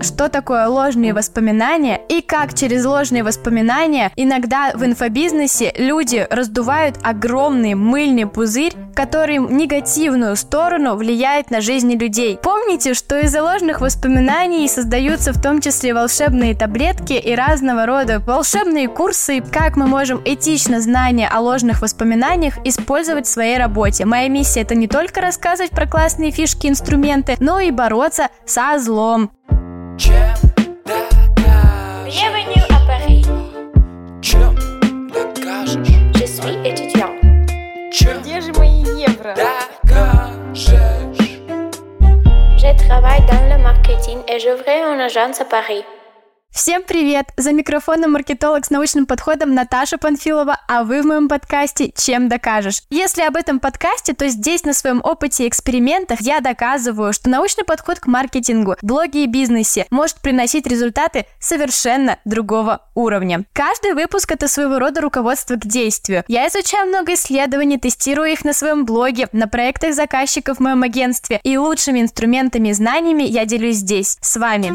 что такое ложные воспоминания и как через ложные воспоминания иногда в инфобизнесе люди раздувают огромный мыльный пузырь, который в негативную сторону влияет на жизни людей. Помните, что из-за ложных воспоминаний создаются в том числе волшебные таблетки и разного рода волшебные курсы, как мы можем этично знания о ложных воспоминаниях использовать в своей работе. Моя миссия это не только рассказывать про классные фишки, инструменты, но и бороться со злом. Bienvenue à Paris. Чем докажешь? Je suis étudiant. Чем Где же мои евро? докажешь? Je travaille dans le marketing et j'ouvrais une agence à Paris. Всем привет! За микрофоном маркетолог с научным подходом Наташа Панфилова, а вы в моем подкасте «Чем докажешь?». Если об этом подкасте, то здесь на своем опыте и экспериментах я доказываю, что научный подход к маркетингу, блоге и бизнесе может приносить результаты совершенно другого уровня. Каждый выпуск – это своего рода руководство к действию. Я изучаю много исследований, тестирую их на своем блоге, на проектах заказчиков в моем агентстве, и лучшими инструментами и знаниями я делюсь здесь, с вами.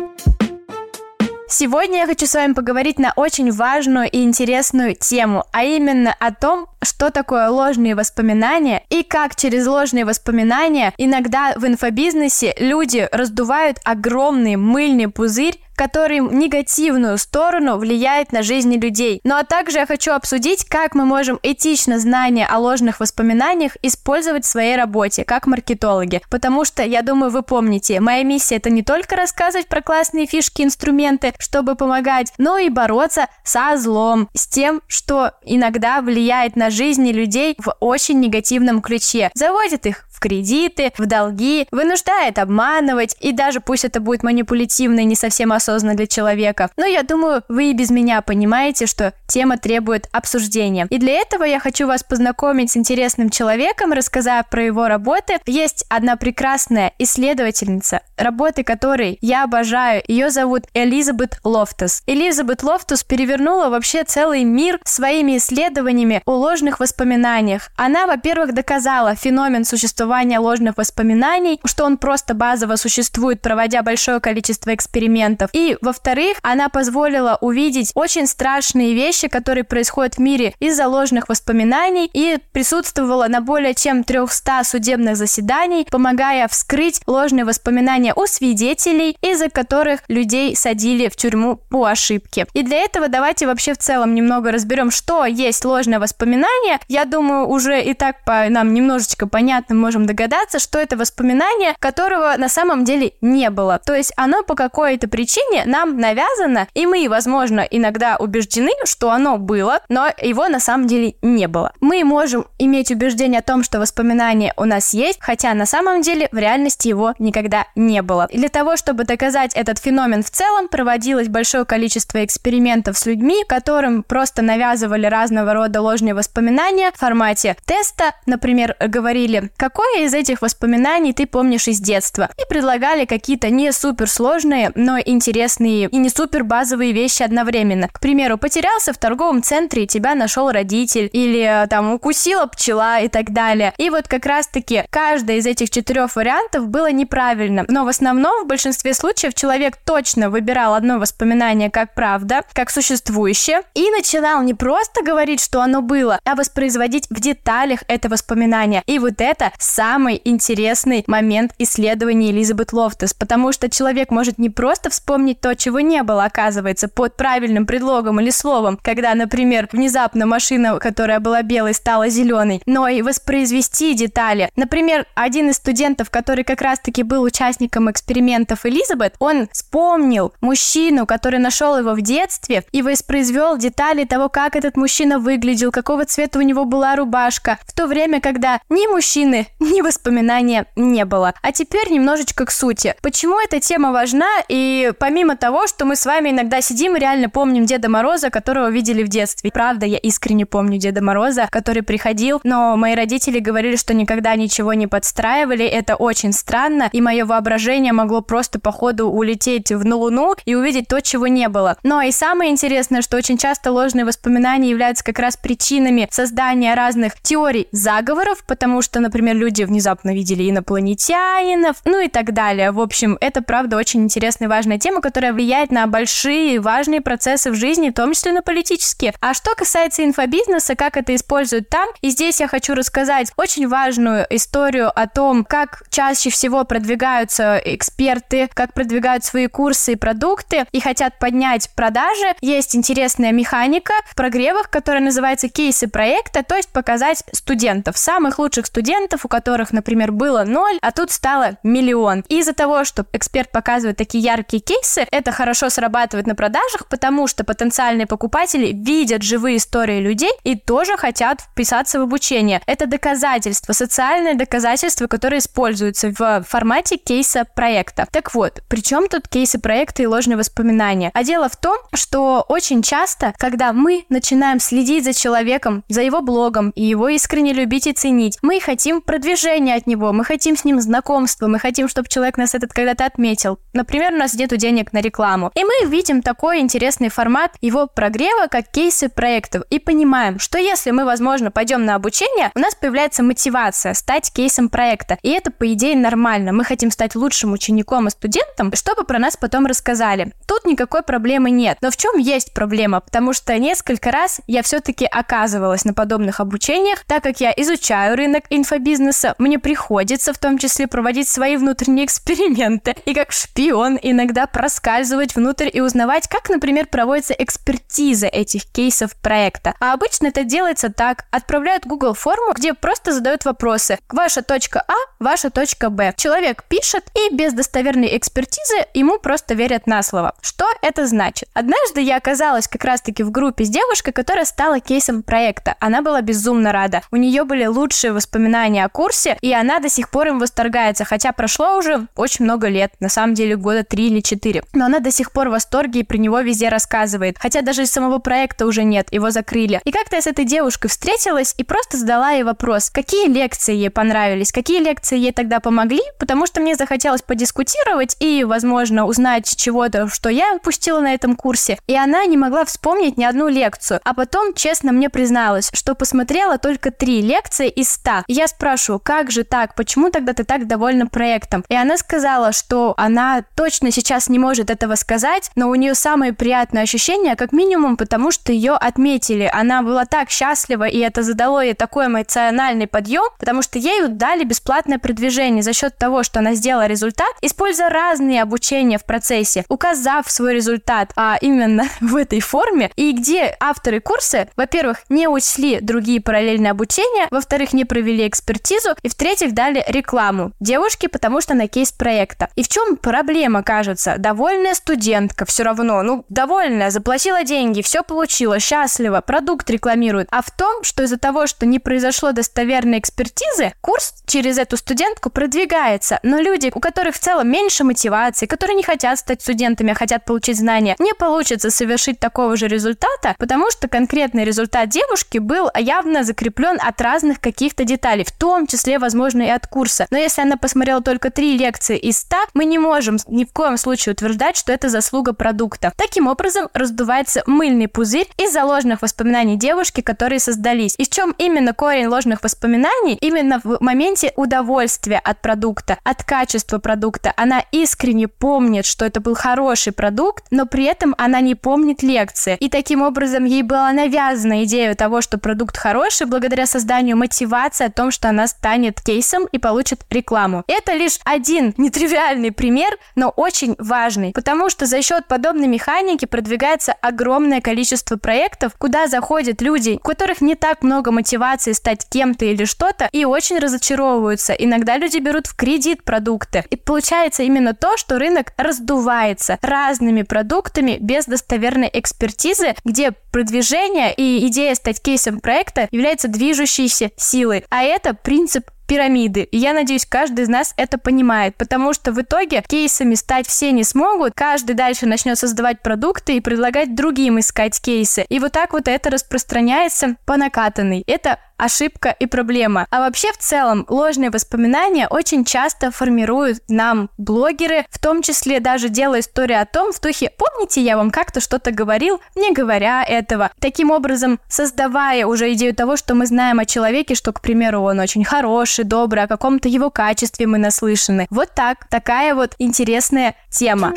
Сегодня я хочу с вами поговорить на очень важную и интересную тему, а именно о том, что такое ложные воспоминания и как через ложные воспоминания иногда в инфобизнесе люди раздувают огромный мыльный пузырь, который в негативную сторону влияет на жизни людей. Ну а также я хочу обсудить, как мы можем этично знания о ложных воспоминаниях использовать в своей работе, как маркетологи. Потому что, я думаю, вы помните, моя миссия это не только рассказывать про классные фишки, инструменты, чтобы помогать, но и бороться со злом, с тем, что иногда влияет на жизни людей в очень негативном ключе. Заводит их кредиты, в долги, вынуждает обманывать, и даже пусть это будет манипулятивно и не совсем осознанно для человека. Но я думаю, вы и без меня понимаете, что тема требует обсуждения. И для этого я хочу вас познакомить с интересным человеком, рассказав про его работы. Есть одна прекрасная исследовательница, работы которой я обожаю. Ее зовут Элизабет Лофтус. Элизабет Лофтус перевернула вообще целый мир своими исследованиями о ложных воспоминаниях. Она, во-первых, доказала феномен существования ложных воспоминаний, что он просто базово существует, проводя большое количество экспериментов. И, во-вторых, она позволила увидеть очень страшные вещи, которые происходят в мире из-за ложных воспоминаний и присутствовала на более чем 300 судебных заседаний, помогая вскрыть ложные воспоминания у свидетелей, из-за которых людей садили в тюрьму по ошибке. И для этого давайте вообще в целом немного разберем, что есть ложное воспоминание. Я думаю, уже и так по нам немножечко понятно можем догадаться, что это воспоминание, которого на самом деле не было. То есть оно по какой-то причине нам навязано, и мы, возможно, иногда убеждены, что оно было, но его на самом деле не было. Мы можем иметь убеждение о том, что воспоминание у нас есть, хотя на самом деле в реальности его никогда не было. И для того, чтобы доказать этот феномен в целом, проводилось большое количество экспериментов с людьми, которым просто навязывали разного рода ложные воспоминания в формате теста. Например, говорили, какое из этих воспоминаний ты помнишь из детства? И предлагали какие-то не супер сложные, но интересные и не супер базовые вещи одновременно. К примеру, потерялся в торговом центре и тебя нашел родитель, или там укусила пчела и так далее. И вот как раз-таки каждое из этих четырех вариантов было неправильно. Но в основном, в большинстве случаев, человек точно выбирал одно воспоминание как правда, как существующее, и начинал не просто говорить, что оно было, а воспроизводить в деталях это воспоминание. И вот это самый интересный момент исследования Элизабет Лофтес, потому что человек может не просто вспомнить то, чего не было, оказывается, под правильным предлогом или словом, когда, например, внезапно машина, которая была белой, стала зеленой, но и воспроизвести детали. Например, один из студентов, который как раз-таки был участником экспериментов Элизабет, он вспомнил мужчину, который нашел его в детстве и воспроизвел детали того, как этот мужчина выглядел, какого цвета у него была рубашка, в то время, когда ни мужчины, ни воспоминания не было. А теперь немножечко к сути. Почему эта тема важна? И помимо того, что мы с вами иногда сидим и реально помним Деда Мороза, которого видели в детстве. Правда, я искренне помню Деда Мороза, который приходил, но мои родители говорили, что никогда ничего не подстраивали. Это очень странно, и мое воображение могло просто по ходу улететь в на Луну и увидеть то, чего не было. Но и самое интересное, что очень часто ложные воспоминания являются как раз причинами создания разных теорий заговоров, потому что, например, люди люди внезапно видели инопланетянинов, ну и так далее. В общем, это, правда, очень интересная и важная тема, которая влияет на большие важные процессы в жизни, в том числе на политические. А что касается инфобизнеса, как это используют там, и здесь я хочу рассказать очень важную историю о том, как чаще всего продвигаются эксперты, как продвигают свои курсы и продукты и хотят поднять продажи. Есть интересная механика в прогревах, которая называется кейсы проекта, то есть показать студентов, самых лучших студентов, у которых, например, было ноль, а тут стало миллион. Из-за того, что эксперт показывает такие яркие кейсы, это хорошо срабатывает на продажах, потому что потенциальные покупатели видят живые истории людей и тоже хотят вписаться в обучение. Это доказательство, социальное доказательство, которое используется в формате кейса проекта. Так вот, при чем тут кейсы проекта и ложные воспоминания? А дело в том, что очень часто, когда мы начинаем следить за человеком, за его блогом и его искренне любить и ценить, мы хотим продвижения от него, мы хотим с ним знакомства, мы хотим, чтобы человек нас этот когда-то отметил. Например, у нас нету денег на рекламу. И мы видим такой интересный формат его прогрева, как кейсы проектов, и понимаем, что если мы, возможно, пойдем на обучение, у нас появляется мотивация стать кейсом проекта. И это, по идее, нормально. Мы хотим стать лучшим учеником и студентом, чтобы про нас потом рассказали. Тут никакой проблемы нет. Но в чем есть проблема? Потому что несколько раз я все-таки оказывалась на подобных обучениях, так как я изучаю рынок инфобизнеса, мне приходится в том числе проводить свои внутренние эксперименты. И как шпион иногда проскальзывать внутрь и узнавать, как, например, проводится экспертиза этих кейсов проекта. А обычно это делается так. Отправляют Google форму, где просто задают вопросы. Ваша точка А, ваша точка Б. Человек пишет, и без достоверной экспертизы ему просто верят на слово. Что это значит? Однажды я оказалась как раз-таки в группе с девушкой, которая стала кейсом проекта. Она была безумно рада. У нее были лучшие воспоминания о курсе, и она до сих пор им восторгается, хотя прошло уже очень много лет, на самом деле года три или четыре. Но она до сих пор в восторге и про него везде рассказывает. Хотя даже самого проекта уже нет, его закрыли. И как-то я с этой девушкой встретилась и просто задала ей вопрос, какие лекции ей понравились, какие лекции ей тогда помогли, потому что мне захотелось подискутировать и, возможно, узнать чего-то, что я упустила на этом курсе. И она не могла вспомнить ни одну лекцию. А потом, честно, мне призналась, что посмотрела только три лекции из ста. Я спрашиваю, как же так, почему тогда ты так довольна проектом? И она сказала, что она точно сейчас не может этого сказать, но у нее самые приятные ощущения, как минимум, потому что ее отметили. Она была так счастлива, и это задало ей такой эмоциональный подъем, потому что ей дали бесплатное продвижение за счет того, что она сделала результат, используя разные обучения в процессе, указав свой результат, а именно в этой форме, и где авторы курса, во-первых, не учли другие параллельные обучения, во-вторых, не провели экспертизу, и в-третьих, дали рекламу девушке, потому что на кейс проекта. И в чем проблема, кажется? Довольная студентка все равно, ну, довольная, заплатила деньги, все получила, счастлива, продукт рекламирует. А в том, что из-за того, что не произошло достоверной экспертизы, курс через эту студентку продвигается. Но люди, у которых в целом меньше мотивации, которые не хотят стать студентами, а хотят получить знания, не получится совершить такого же результата, потому что конкретный результат девушки был явно закреплен от разных каких-то деталей, в том числе, возможно, и от курса. Но если она посмотрела только три лекции из ста, мы не можем ни в коем случае утверждать, что это заслуга продукта. Таким образом, раздувается мыльный пузырь из-за ложных воспоминаний девушки, которые создались. И в чем именно корень ложных воспоминаний? Именно в моменте удовольствия от продукта, от качества продукта. Она искренне помнит, что это был хороший продукт, но при этом она не помнит лекции. И таким образом ей была навязана идея того, что продукт хороший, благодаря созданию мотивации о том, что она станет кейсом и получит рекламу. Это лишь один нетривиальный пример, но очень важный, потому что за счет подобной механики продвигается огромное количество проектов, куда заходят люди, у которых не так много мотивации стать кем-то или что-то, и очень разочаровываются. Иногда люди берут в кредит продукты. И получается именно то, что рынок раздувается разными продуктами без достоверной экспертизы, где продвижение и идея стать кейсом проекта является движущейся силой. А это принцип пирамиды. И я надеюсь, каждый из нас это понимает, потому что в итоге кейсами стать все не смогут, каждый дальше начнет создавать продукты и предлагать другим искать кейсы. И вот так вот это распространяется по накатанной. Это ошибка и проблема. А вообще в целом ложные воспоминания очень часто формируют нам блогеры, в том числе даже делая историю о том в духе «Помните, я вам как-то что-то говорил, не говоря этого». Таким образом, создавая уже идею того, что мы знаем о человеке, что, к примеру, он очень хороший, хороший, добрый, о каком-то его качестве мы наслышаны. Вот так, такая вот интересная тема.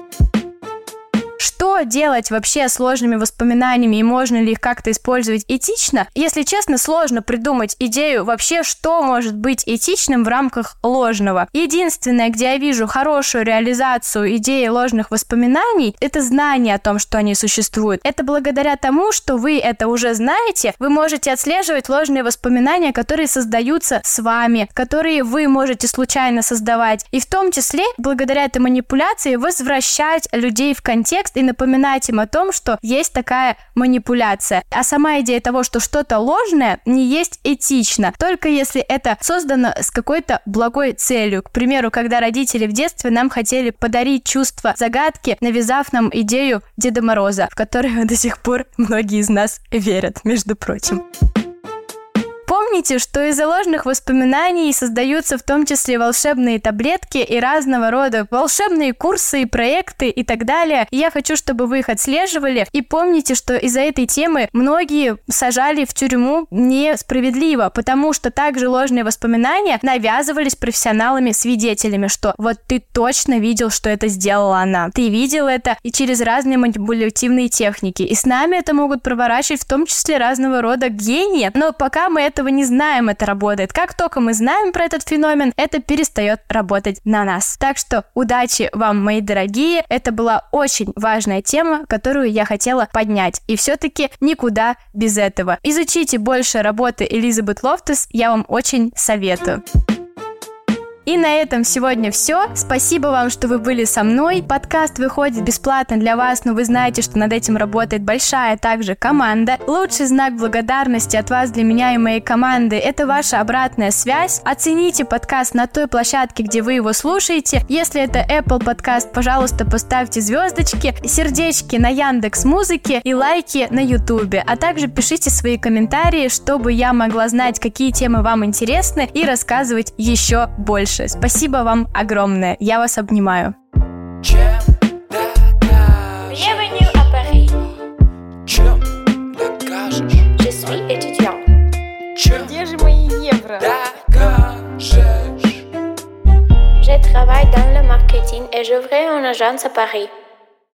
Что делать вообще с сложными воспоминаниями и можно ли их как-то использовать этично? Если честно, сложно придумать идею вообще, что может быть этичным в рамках ложного. Единственное, где я вижу хорошую реализацию идеи ложных воспоминаний, это знание о том, что они существуют. Это благодаря тому, что вы это уже знаете, вы можете отслеживать ложные воспоминания, которые создаются с вами, которые вы можете случайно создавать. И в том числе, благодаря этой манипуляции, возвращать людей в контекст и напоминать им о том, что есть такая манипуляция. А сама идея того, что что-то ложное, не есть этично, только если это создано с какой-то благой целью. К примеру, когда родители в детстве нам хотели подарить чувство загадки, навязав нам идею Деда Мороза, в которую до сих пор многие из нас верят, между прочим. Помните, что из ложных воспоминаний создаются в том числе волшебные таблетки и разного рода волшебные курсы и проекты и так далее. И я хочу, чтобы вы их отслеживали. И помните, что из-за этой темы многие сажали в тюрьму несправедливо, потому что также ложные воспоминания навязывались профессионалами-свидетелями, что вот ты точно видел, что это сделала она. Ты видел это и через разные манипулятивные техники. И с нами это могут проворачивать в том числе разного рода гении. Но пока мы этого не знаем, это работает. Как только мы знаем про этот феномен, это перестает работать на нас. Так что удачи вам, мои дорогие. Это была очень важная тема, которую я хотела поднять. И все-таки никуда без этого. Изучите больше работы Элизабет Лофтес, я вам очень советую. И на этом сегодня все. Спасибо вам, что вы были со мной. Подкаст выходит бесплатно для вас, но вы знаете, что над этим работает большая также команда. Лучший знак благодарности от вас для меня и моей команды – это ваша обратная связь. Оцените подкаст на той площадке, где вы его слушаете. Если это Apple подкаст, пожалуйста, поставьте звездочки, сердечки на Яндекс Музыке и лайки на Ютубе. А также пишите свои комментарии, чтобы я могла знать, какие темы вам интересны и рассказывать еще больше больше. Спасибо вам огромное. Я вас обнимаю. Bienvenue à Paris. Чем докажешь? Je suis étudiant. Чем Где же мои евро? докажешь? Je travaille dans le marketing et j'ouvre une agence à Paris.